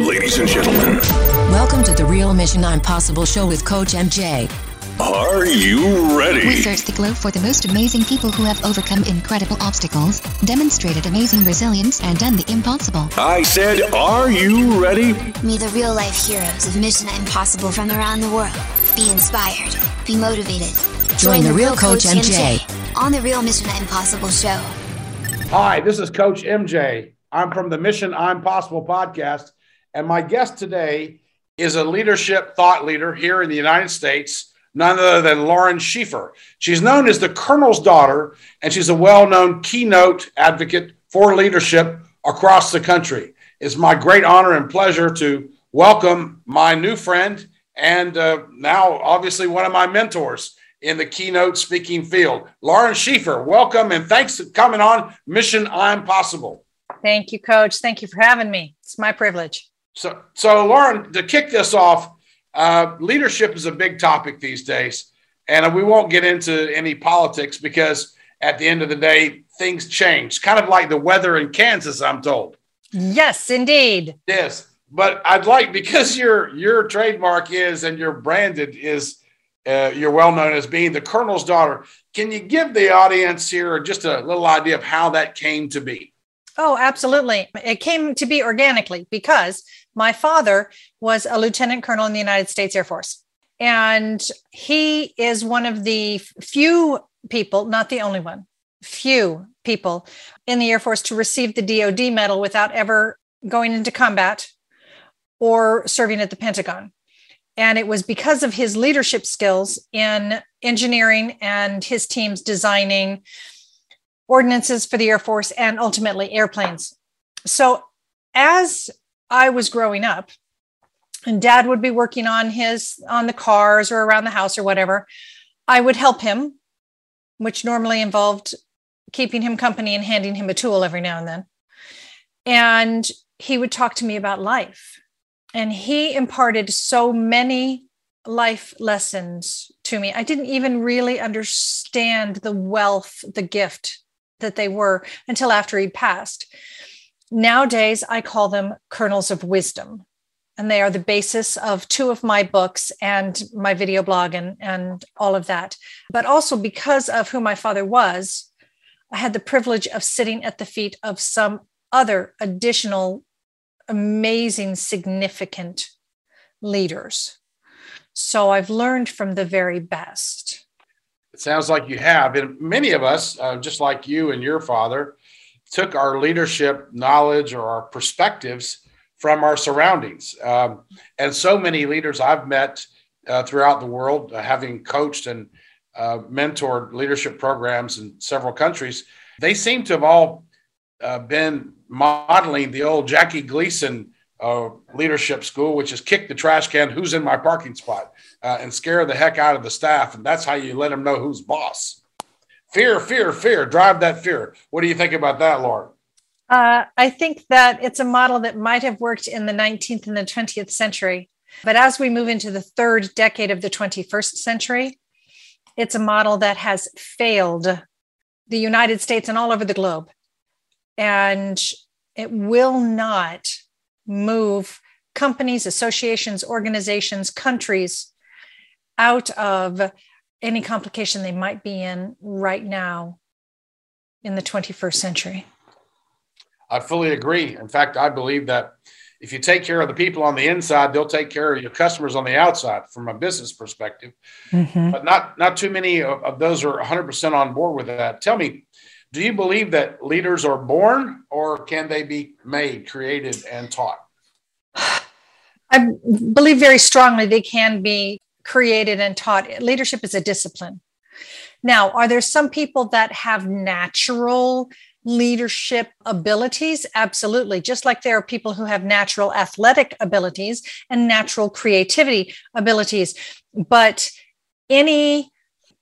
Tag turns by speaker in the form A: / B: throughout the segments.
A: Ladies and gentlemen,
B: Welcome to the Real Mission Impossible show with Coach MJ.
A: are you ready?
C: We search the globe for the most amazing people who have overcome incredible obstacles, demonstrated amazing resilience, and done the impossible.
A: I said, are you ready?
D: Meet the real life heroes of Mission Impossible from around the world. Be inspired. Be motivated.
B: Join the real Coach MJ.
D: on the Real Mission Impossible show.
E: Hi, this is Coach MJ. I'm from the Mission I'm Possible podcast, and my guest today is a leadership thought leader here in the United States, none other than Lauren Schieffer. She's known as the Colonel's daughter, and she's a well known keynote advocate for leadership across the country. It's my great honor and pleasure to welcome my new friend and uh, now, obviously, one of my mentors in the keynote speaking field, Lauren Schieffer. Welcome and thanks for coming on Mission I'm Possible.
F: Thank you, Coach. Thank you for having me. It's my privilege.
E: So, so Lauren, to kick this off, uh, leadership is a big topic these days, and we won't get into any politics because at the end of the day, things change. Kind of like the weather in Kansas, I'm told.
F: Yes, indeed.
E: Yes, but I'd like because your your trademark is and your branded is uh, you're well known as being the Colonel's daughter. Can you give the audience here just a little idea of how that came to be?
F: Oh, absolutely. It came to be organically because my father was a lieutenant colonel in the United States Air Force. And he is one of the few people, not the only one, few people in the Air Force to receive the DoD medal without ever going into combat or serving at the Pentagon. And it was because of his leadership skills in engineering and his teams designing ordinances for the Air Force and ultimately airplanes. So as I was growing up, and dad would be working on his on the cars or around the house or whatever, I would help him, which normally involved keeping him company and handing him a tool every now and then. And he would talk to me about life and he imparted so many life lessons to me. I didn't even really understand the wealth, the gift that they were until after he passed. Nowadays, I call them kernels of wisdom. And they are the basis of two of my books and my video blog and, and all of that. But also because of who my father was, I had the privilege of sitting at the feet of some other additional amazing, significant leaders. So I've learned from the very best.
E: It sounds like you have. And many of us, uh, just like you and your father, took our leadership knowledge or our perspectives from our surroundings. Um, and so many leaders I've met uh, throughout the world, uh, having coached and uh, mentored leadership programs in several countries, they seem to have all uh, been modeling the old Jackie Gleason uh, leadership school, which is kick the trash can, who's in my parking spot, uh, and scare the heck out of the staff. And that's how you let them know who's boss. Fear, fear, fear, drive that fear. What do you think about that, Lauren?
F: Uh, I think that it's a model that might have worked in the 19th and the 20th century. But as we move into the third decade of the 21st century, it's a model that has failed the United States and all over the globe and it will not move companies, associations, organizations, countries out of any complication they might be in right now in the 21st century.
E: I fully agree. In fact, I believe that if you take care of the people on the inside, they'll take care of your customers on the outside from a business perspective. Mm-hmm. But not not too many of, of those are 100% on board with that. Tell me, do you believe that leaders are born or can they be made, created, and taught?
F: I believe very strongly they can be created and taught. Leadership is a discipline. Now, are there some people that have natural leadership abilities? Absolutely. Just like there are people who have natural athletic abilities and natural creativity abilities. But any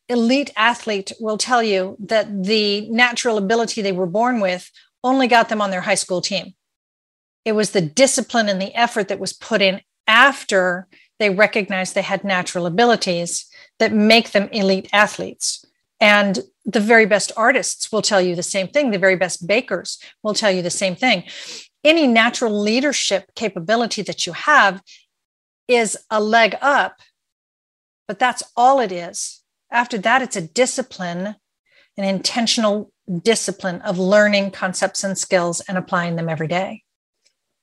F: elite athlete will tell you that the natural ability they were born with only got them on their high school team. It was the discipline and the effort that was put in after they recognized they had natural abilities that make them elite athletes. And the very best artists will tell you the same thing. The very best bakers will tell you the same thing. any natural leadership capability that you have is a leg up, but that's all it is. After that, it's a discipline, an intentional discipline of learning concepts and skills and applying them every day.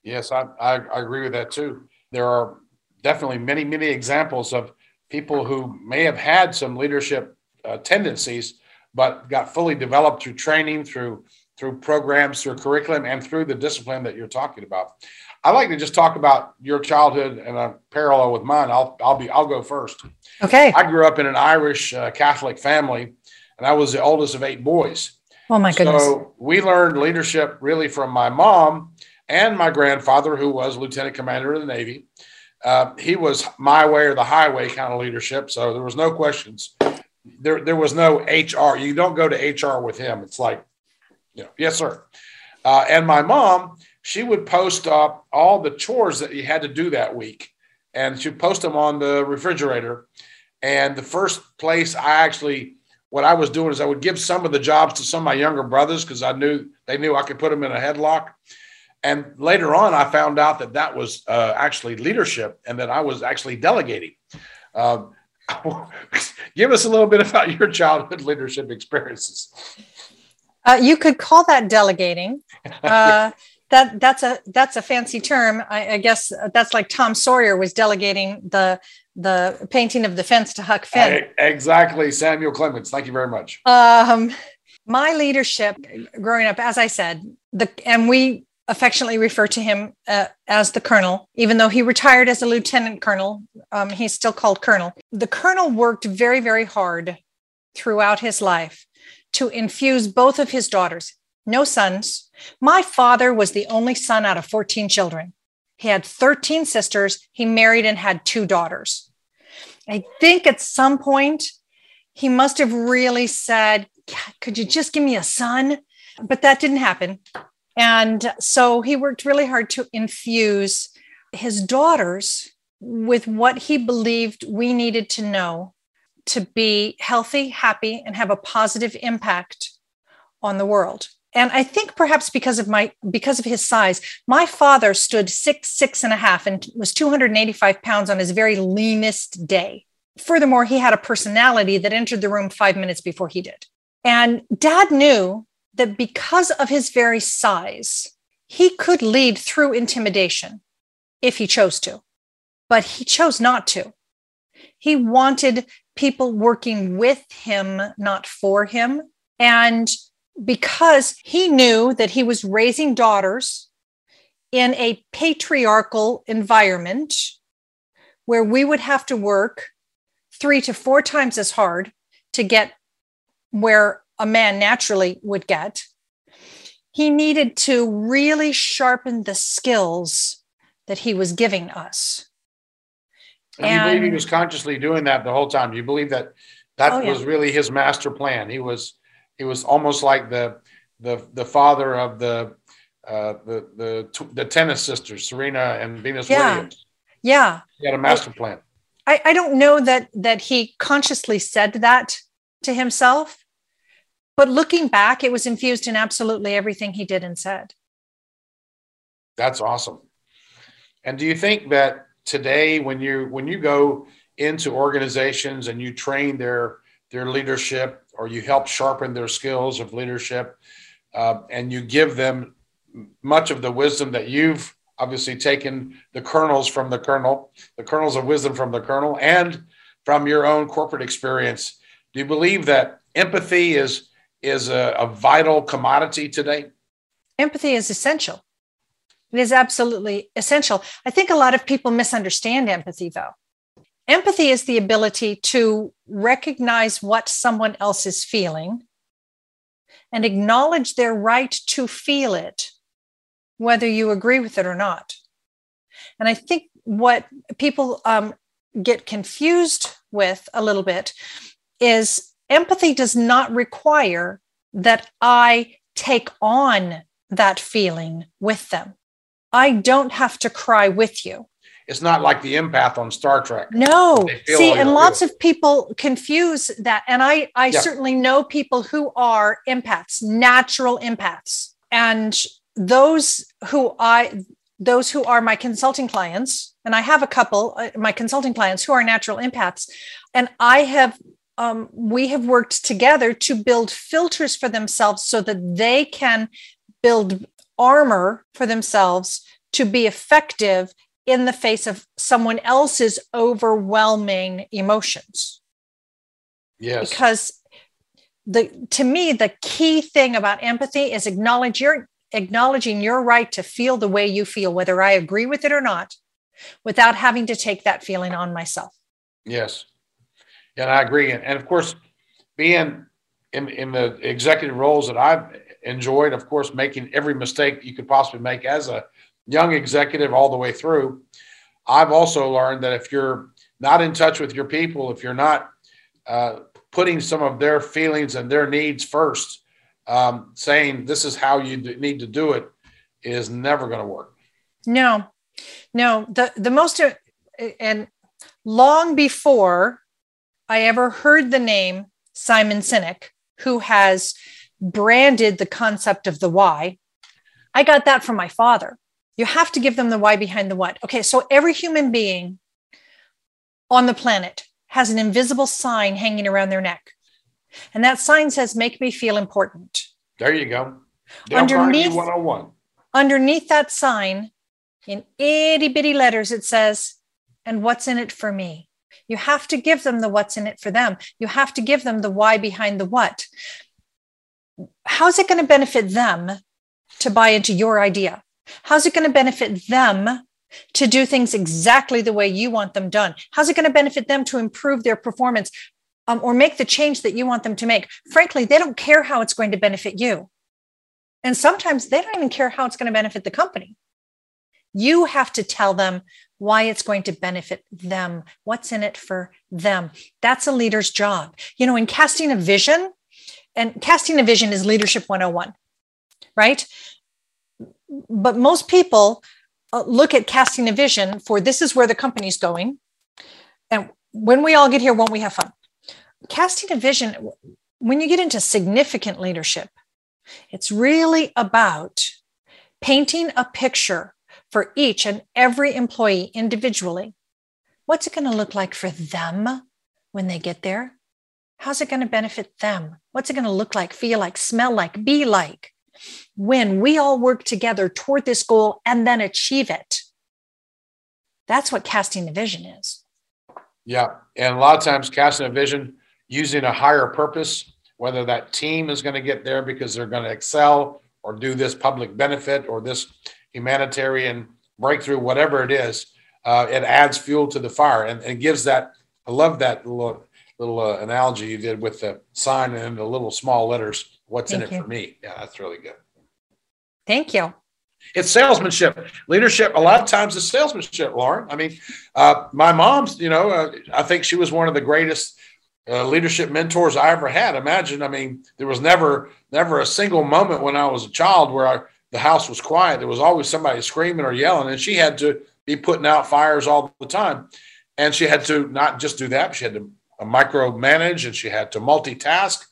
E: Yes, I, I, I agree with that too. There are definitely many, many examples of people who may have had some leadership uh, tendencies, but got fully developed through training, through through programs, through curriculum, and through the discipline that you're talking about. I like to just talk about your childhood and a parallel with mine. I'll I'll be I'll go first.
F: Okay.
E: I grew up in an Irish uh, Catholic family, and I was the oldest of eight boys.
F: Oh my goodness.
E: So we learned leadership really from my mom and my grandfather, who was lieutenant commander of the Navy. Uh, he was my way or the highway kind of leadership. So there was no questions. There, there was no HR. You don't go to HR with him. It's like, you know, yes, sir. Uh, and my mom, she would post up all the chores that you had to do that week, and she'd post them on the refrigerator. And the first place I actually, what I was doing is I would give some of the jobs to some of my younger brothers because I knew they knew I could put them in a headlock. And later on, I found out that that was uh, actually leadership and that I was actually delegating. Um, give us a little bit about your childhood leadership experiences.
F: Uh, you could call that delegating. Uh, that that's a that's a fancy term. I, I, guess that's like Tom Sawyer was delegating the the painting of the fence to Huck Finn.
E: I, exactly, Samuel Clemens. Thank you very much.
F: Um, my leadership growing up, as I said, the and we affectionately refer to him uh, as the colonel, even though he retired as a lieutenant colonel. Um, he's still called colonel. The colonel worked very, very hard throughout his life to infuse both of his daughters, no sons. My father was the only son out of 14 children. He had 13 sisters. He married and had two daughters. I think at some point he must have really said, Could you just give me a son? But that didn't happen. And so he worked really hard to infuse his daughters with what he believed we needed to know to be healthy, happy, and have a positive impact on the world. And I think perhaps because of my because of his size, my father stood six, six and a half and was 285 pounds on his very leanest day. Furthermore, he had a personality that entered the room five minutes before he did. And dad knew that because of his very size, he could lead through intimidation if he chose to, but he chose not to. He wanted people working with him, not for him. And because he knew that he was raising daughters in a patriarchal environment where we would have to work three to four times as hard to get where a man naturally would get. He needed to really sharpen the skills that he was giving us.
E: And, and you believe he was consciously doing that the whole time? You believe that that oh, yeah. was really his master plan? He was he was almost like the the the father of the uh, the the the tennis sisters, Serena and Venus
F: yeah.
E: Williams.
F: Yeah,
E: he had a master I, plan.
F: I, I don't know that that he consciously said that to himself, but looking back, it was infused in absolutely everything he did and said.
E: That's awesome. And do you think that today, when you when you go into organizations and you train their their leadership or you help sharpen their skills of leadership, uh, and you give them much of the wisdom that you've obviously taken the kernels from the colonel, the kernels of wisdom from the colonel, and from your own corporate experience. Do you believe that empathy is is a, a vital commodity today?
F: Empathy is essential. It is absolutely essential. I think a lot of people misunderstand empathy, though. Empathy is the ability to recognize what someone else is feeling and acknowledge their right to feel it, whether you agree with it or not. And I think what people um, get confused with a little bit is empathy does not require that I take on that feeling with them. I don't have to cry with you.
E: It's not like the empath on Star Trek.
F: No. See, and lots of people confuse that. And I, I yeah. certainly know people who are empaths, natural empaths. And those who I those who are my consulting clients, and I have a couple, uh, my consulting clients who are natural empaths, and I have um, we have worked together to build filters for themselves so that they can build armor for themselves to be effective in the face of someone else's overwhelming emotions.
E: Yes.
F: Because the to me the key thing about empathy is acknowledge your acknowledging your right to feel the way you feel whether I agree with it or not without having to take that feeling on myself.
E: Yes. And I agree. And, and of course, being in, in the executive roles that I've enjoyed, of course, making every mistake you could possibly make as a young executive all the way through. I've also learned that if you're not in touch with your people, if you're not uh, putting some of their feelings and their needs first, um, saying this is how you need to do it, is never going to work.
F: No, no. The the most uh, and long before I ever heard the name Simon Sinek, who has branded the concept of the why, I got that from my father. You have to give them the why behind the what. Okay, so every human being on the planet has an invisible sign hanging around their neck. And that sign says, Make me feel important.
E: There you go.
F: Dale underneath, 101. Underneath that sign, in itty bitty letters, it says, And what's in it for me? You have to give them the what's in it for them. You have to give them the why behind the what. How's it going to benefit them to buy into your idea? How's it going to benefit them to do things exactly the way you want them done? How's it going to benefit them to improve their performance um, or make the change that you want them to make? Frankly, they don't care how it's going to benefit you. And sometimes they don't even care how it's going to benefit the company. You have to tell them why it's going to benefit them, what's in it for them. That's a leader's job. You know, in casting a vision, and casting a vision is leadership 101, right? but most people uh, look at casting a vision for this is where the company's going. And when we all get here, won't we have fun? Casting a vision, when you get into significant leadership, it's really about painting a picture for each and every employee individually. What's it going to look like for them when they get there? How's it going to benefit them? What's it going to look like, feel like, smell like, be like? when we all work together toward this goal and then achieve it. That's what casting the vision is.
E: Yeah. And a lot of times, casting a vision using a higher purpose, whether that team is going to get there because they're going to excel or do this public benefit or this humanitarian breakthrough, whatever it is, uh, it adds fuel to the fire and, and gives that. I love that little, little uh, analogy you did with the sign and the little small letters What's Thank in it you. for me? Yeah, that's really good.
F: Thank you.
E: It's salesmanship, leadership. A lot of times, it's salesmanship, Lauren. I mean, uh, my mom's, you know, uh, I think she was one of the greatest uh, leadership mentors I ever had. Imagine, I mean, there was never, never a single moment when I was a child where I, the house was quiet. There was always somebody screaming or yelling, and she had to be putting out fires all the time. And she had to not just do that, she had to uh, micromanage and she had to multitask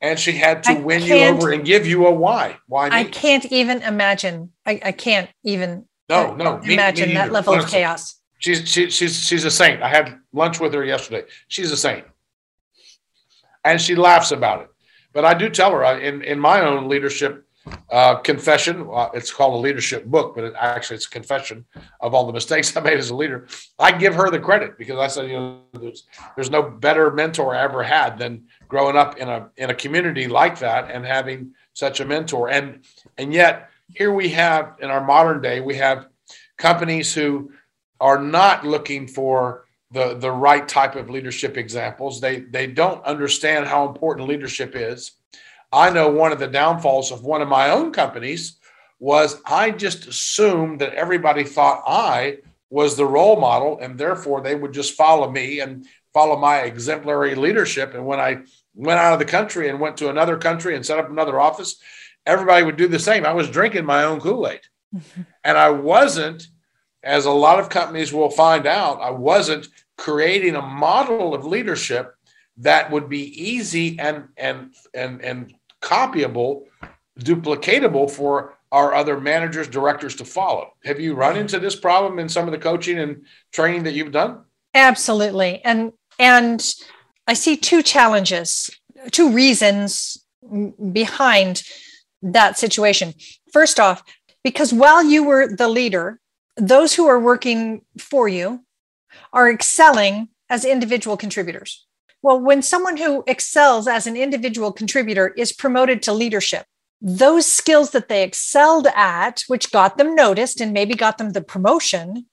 E: and she had to I win you over and give you a why. Why me?
F: I can't even imagine. I, I can't even
E: no, no,
F: imagine me, me that level of chaos.
E: She's she, she's she's a saint. I had lunch with her yesterday. She's a saint, and she laughs about it. But I do tell her in in my own leadership uh, confession. Uh, it's called a leadership book, but it, actually it's a confession of all the mistakes I made as a leader. I give her the credit because I said, you know, there's, there's no better mentor I ever had than growing up in a in a community like that and having such a mentor. And and yet here we have in our modern day we have companies who are not looking for the the right type of leadership examples. They they don't understand how important leadership is I know one of the downfalls of one of my own companies was I just assumed that everybody thought I was the role model and therefore they would just follow me and follow my exemplary leadership. And when I went out of the country and went to another country and set up another office, everybody would do the same. I was drinking my own Kool Aid. Mm-hmm. And I wasn't, as a lot of companies will find out, I wasn't creating a model of leadership that would be easy and and and and copyable, duplicatable for our other managers, directors to follow. Have you run into this problem in some of the coaching and training that you've done?
F: Absolutely. And and I see two challenges, two reasons behind that situation. First off, because while you were the leader, those who are working for you are excelling as individual contributors. Well, when someone who excels as an individual contributor is promoted to leadership, those skills that they excelled at, which got them noticed and maybe got them the promotion,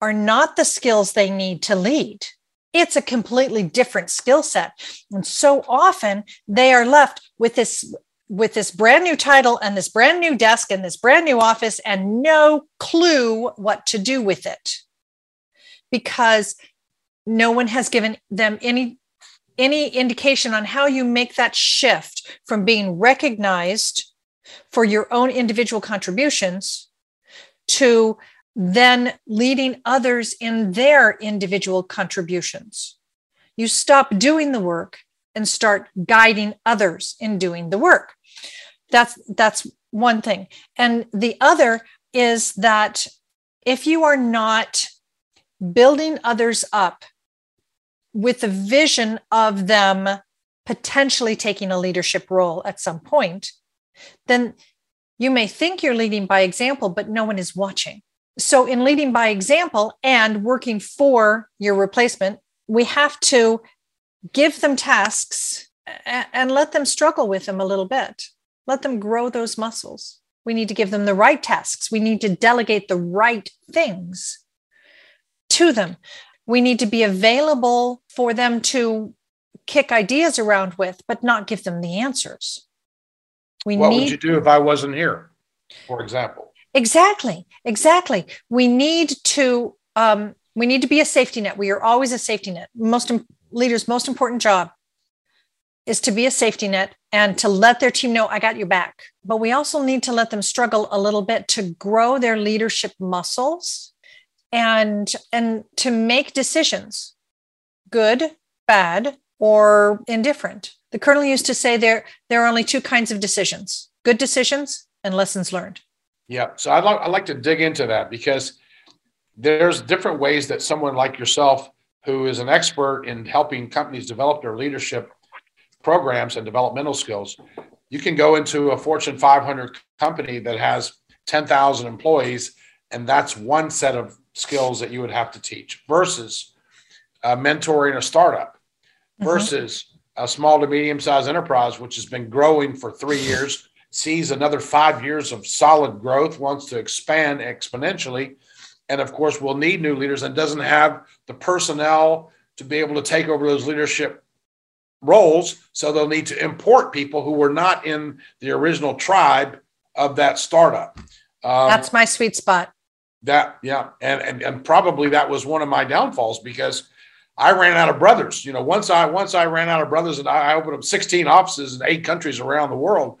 F: are not the skills they need to lead. It's a completely different skill set. And so often they are left with this with this brand new title and this brand new desk and this brand new office and no clue what to do with it because no one has given them any any indication on how you make that shift from being recognized for your own individual contributions to then leading others in their individual contributions. You stop doing the work and start guiding others in doing the work. That's that's one thing. And the other is that if you are not building others up with the vision of them potentially taking a leadership role at some point, then you may think you're leading by example, but no one is watching. So, in leading by example and working for your replacement, we have to give them tasks and let them struggle with them a little bit. Let them grow those muscles. We need to give them the right tasks. We need to delegate the right things to them. We need to be available for them to kick ideas around with, but not give them the answers.
E: We what need, would you do if I wasn't here, for example?
F: Exactly, exactly. We need to um, we need to be a safety net. We are always a safety net. Most leaders' most important job is to be a safety net and to let their team know I got your back. But we also need to let them struggle a little bit to grow their leadership muscles and and to make decisions good bad or indifferent. The colonel used to say there there are only two kinds of decisions good decisions and lessons learned.
E: Yeah so i'd like, I'd like to dig into that because there's different ways that someone like yourself who is an expert in helping companies develop their leadership programs and developmental skills you can go into a fortune 500 company that has 10,000 employees and that's one set of skills that you would have to teach versus uh, mentoring a startup mm-hmm. versus a small to medium sized enterprise, which has been growing for three years, sees another five years of solid growth, wants to expand exponentially. And of course, will need new leaders and doesn't have the personnel to be able to take over those leadership roles. So they'll need to import people who were not in the original tribe of that startup.
F: Um, That's my sweet spot.
E: That yeah, and, and and probably that was one of my downfalls because I ran out of brothers. You know, once I once I ran out of brothers, and I opened up 16 offices in eight countries around the world.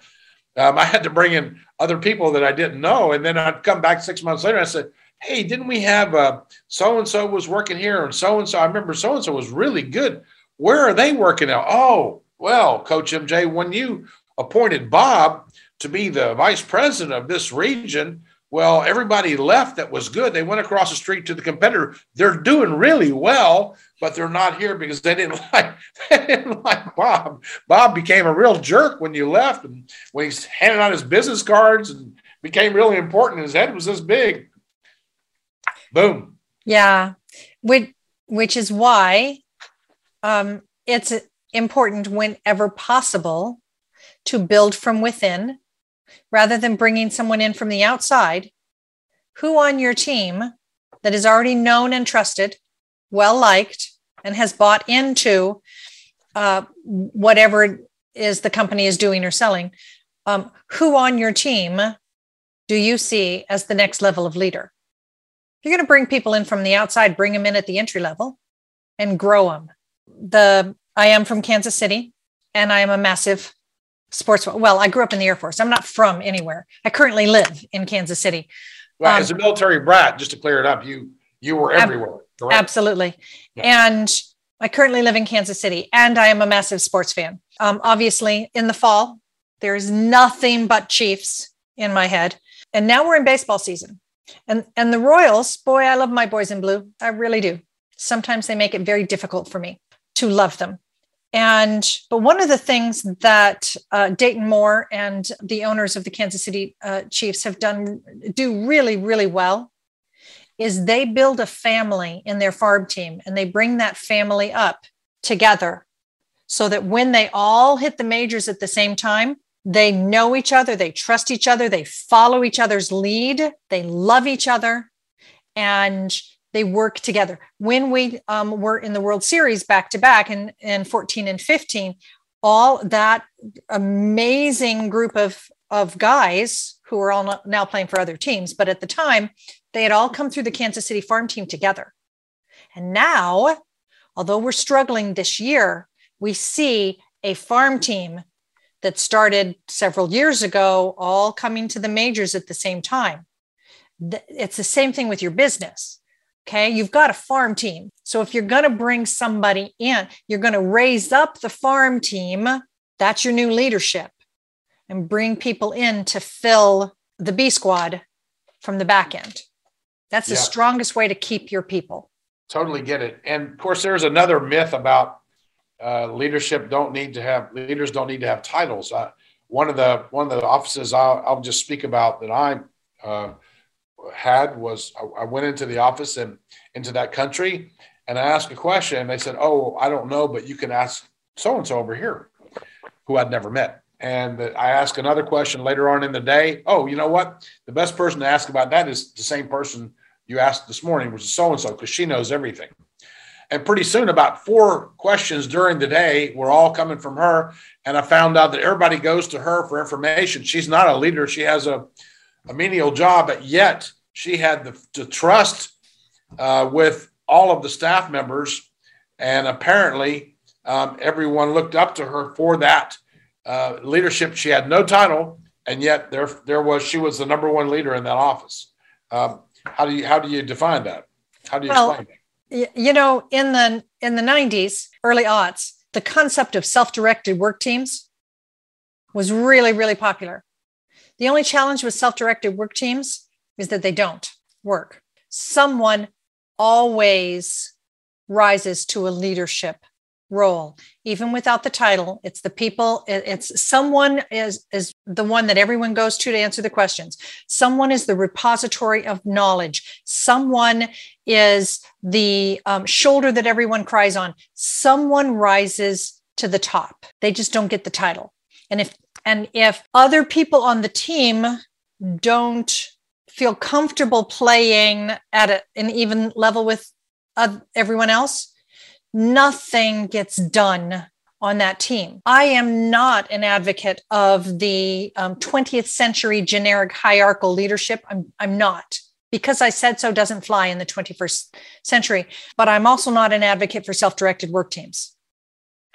E: Um, I had to bring in other people that I didn't know, and then I'd come back six months later. and I said, "Hey, didn't we have so and so was working here, and so and so? I remember so and so was really good. Where are they working now? Oh, well, Coach MJ, when you appointed Bob to be the vice president of this region, well, everybody left that was good. They went across the street to the competitor. They're doing really well, but they're not here because they didn't like they didn't like Bob. Bob became a real jerk when you left, and when he's handed out his business cards and became really important. His head was this big. Boom.
F: Yeah, which which is why um, it's important whenever possible to build from within rather than bringing someone in from the outside, who on your team that is already known and trusted, well liked, and has bought into uh, whatever is the company is doing or selling, um, who on your team do you see as the next level of leader? You're going to bring people in from the outside, bring them in at the entry level and grow them. The I am from Kansas City and I am a massive sports. Well, I grew up in the Air Force. I'm not from anywhere. I currently live in Kansas City.
E: Well, um, as a military brat, just to clear it up, you you were everywhere.
F: Ab- absolutely. Yeah. And I currently live in Kansas City, and I am a massive sports fan. Um, obviously, in the fall, there is nothing but Chiefs in my head. And now we're in baseball season. And and the Royals, boy, I love my boys in blue. I really do. Sometimes they make it very difficult for me to love them. And but one of the things that uh, Dayton Moore and the owners of the Kansas City uh, Chiefs have done do really really well is they build a family in their farm team and they bring that family up together so that when they all hit the majors at the same time they know each other they trust each other they follow each other's lead they love each other. And they work together. When we um, were in the World Series back to back in, in 14 and 15, all that amazing group of, of guys who are all now playing for other teams, but at the time, they had all come through the Kansas City farm team together. And now, although we're struggling this year, we see a farm team that started several years ago all coming to the majors at the same time. It's the same thing with your business Okay. You've got a farm team. So if you're going to bring somebody in, you're going to raise up the farm team. That's your new leadership and bring people in to fill the B squad from the back end. That's the strongest way to keep your people.
E: Totally get it. And of course, there's another myth about uh, leadership don't need to have leaders don't need to have titles. Uh, one of the one of the offices I'll, I'll just speak about that I uh, had was I went into the office and into that country and I asked a question. And they said, Oh, I don't know, but you can ask so and so over here who I'd never met. And I asked another question later on in the day. Oh, you know what? The best person to ask about that is the same person you asked this morning, which is so and so, because she knows everything. And pretty soon, about four questions during the day were all coming from her. And I found out that everybody goes to her for information. She's not a leader, she has a a menial job, but yet she had the, the trust uh, with all of the staff members. And apparently, um, everyone looked up to her for that uh, leadership. She had no title, and yet there, there was she was the number one leader in that office. Um, how do you how do you define that? How do you well, explain
F: that? You know, in the in the '90s, early aughts, the concept of self-directed work teams was really really popular the only challenge with self directed work teams is that they don't work. Someone always rises to a leadership role. Even without the title it's the people it's someone is is the one that everyone goes to to answer the questions. Someone is the repository of knowledge. Someone is the um, shoulder that everyone cries on. Someone rises to the top. They just don't get the title. And if and if other people on the team don't feel comfortable playing at a, an even level with uh, everyone else, nothing gets done on that team. I am not an advocate of the um, 20th century generic hierarchical leadership. I'm, I'm not. Because I said so doesn't fly in the 21st century. But I'm also not an advocate for self directed work teams.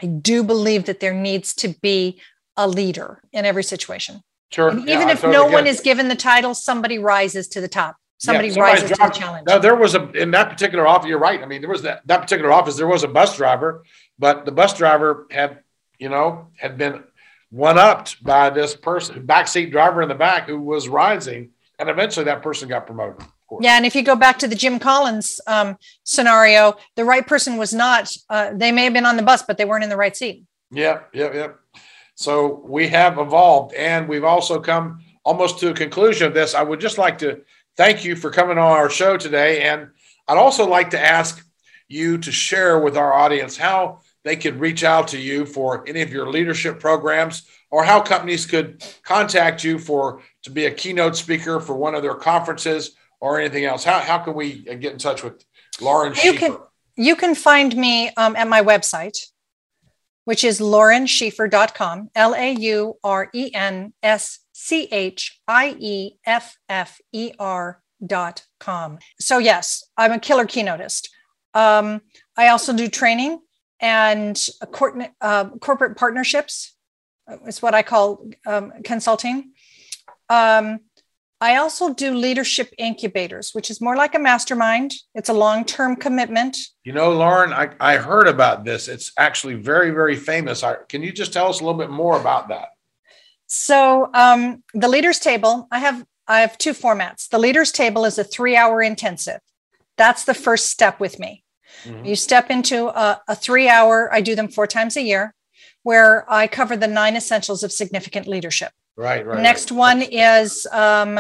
F: I do believe that there needs to be a leader in every situation.
E: Sure.
F: And even yeah, if totally no one is given the title, somebody rises to the top. Somebody yeah, rises dropped, to the challenge.
E: No, there was a in that particular office. You're right. I mean, there was that that particular office. There was a bus driver, but the bus driver had, you know, had been one upped by this person, backseat driver in the back, who was rising, and eventually that person got promoted.
F: Yeah, and if you go back to the Jim Collins um, scenario, the right person was not. Uh, they may have been on the bus, but they weren't in the right seat.
E: Yeah, yeah, yeah. So we have evolved and we've also come almost to a conclusion of this. I would just like to thank you for coming on our show today. And I'd also like to ask you to share with our audience how they could reach out to you for any of your leadership programs or how companies could contact you for to be a keynote speaker for one of their conferences or anything else. How, how can we get in touch with Lauren
F: you Can, you can find me um, at my website, which is laurenschieffer.com, L A U R E N S C H I E F F E R.com. So, yes, I'm a killer keynotist. Um, I also do training and uh, corporate partnerships, is what I call um, consulting. Um, I also do leadership incubators, which is more like a mastermind. It's a long term commitment.
E: You know, Lauren, I, I heard about this. It's actually very, very famous. I, can you just tell us a little bit more about that?
F: So um, the leaders table, I have I have two formats. The leaders table is a three hour intensive. That's the first step with me. Mm-hmm. You step into a, a three hour. I do them four times a year, where I cover the nine essentials of significant leadership.
E: Right, right.
F: Next
E: right.
F: one is um,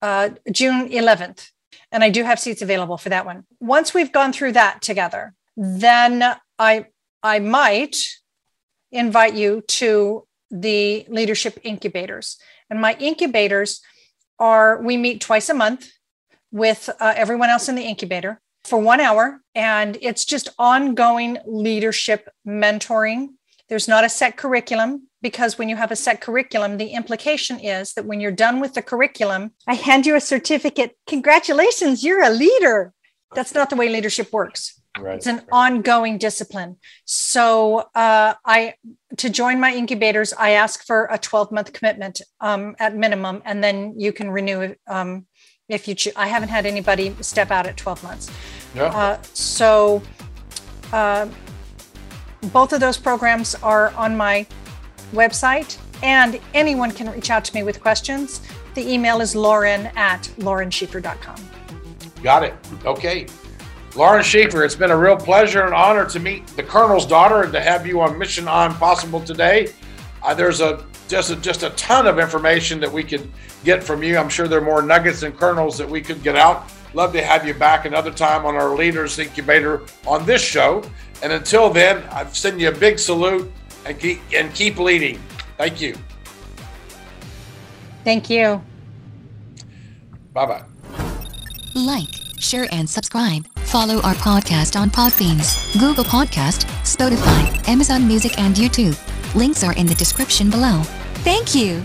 F: uh, June 11th, and I do have seats available for that one. Once we've gone through that together, then I I might invite you to the leadership incubators. And my incubators are we meet twice a month with uh, everyone else in the incubator for one hour, and it's just ongoing leadership mentoring. There's not a set curriculum because when you have a set curriculum, the implication is that when you're done with the curriculum, I hand you a certificate. Congratulations, you're a leader. That's not the way leadership works. Right. It's an ongoing discipline. So uh, I to join my incubators, I ask for a 12 month commitment um, at minimum, and then you can renew um, if you choose. I haven't had anybody step out at 12 months. Yeah. Uh, so uh, both of those programs are on my website, and anyone can reach out to me with questions. The email is lauren at laurenschieffer.com.
E: Got it. Okay. Lauren Schieffer, it's been a real pleasure and honor to meet the Colonel's daughter and to have you on Mission On Possible today. Uh, there's a just a, just a ton of information that we could get from you. I'm sure there are more nuggets and kernels that we could get out. Love to have you back another time on our Leaders Incubator on this show. And until then, I've sent you a big salute and keep and keep leading. Thank you.
F: Thank you.
E: Bye bye.
C: Like, share, and subscribe. Follow our podcast on Podbeans, Google Podcast, Spotify, Amazon Music, and YouTube. Links are in the description below. Thank you.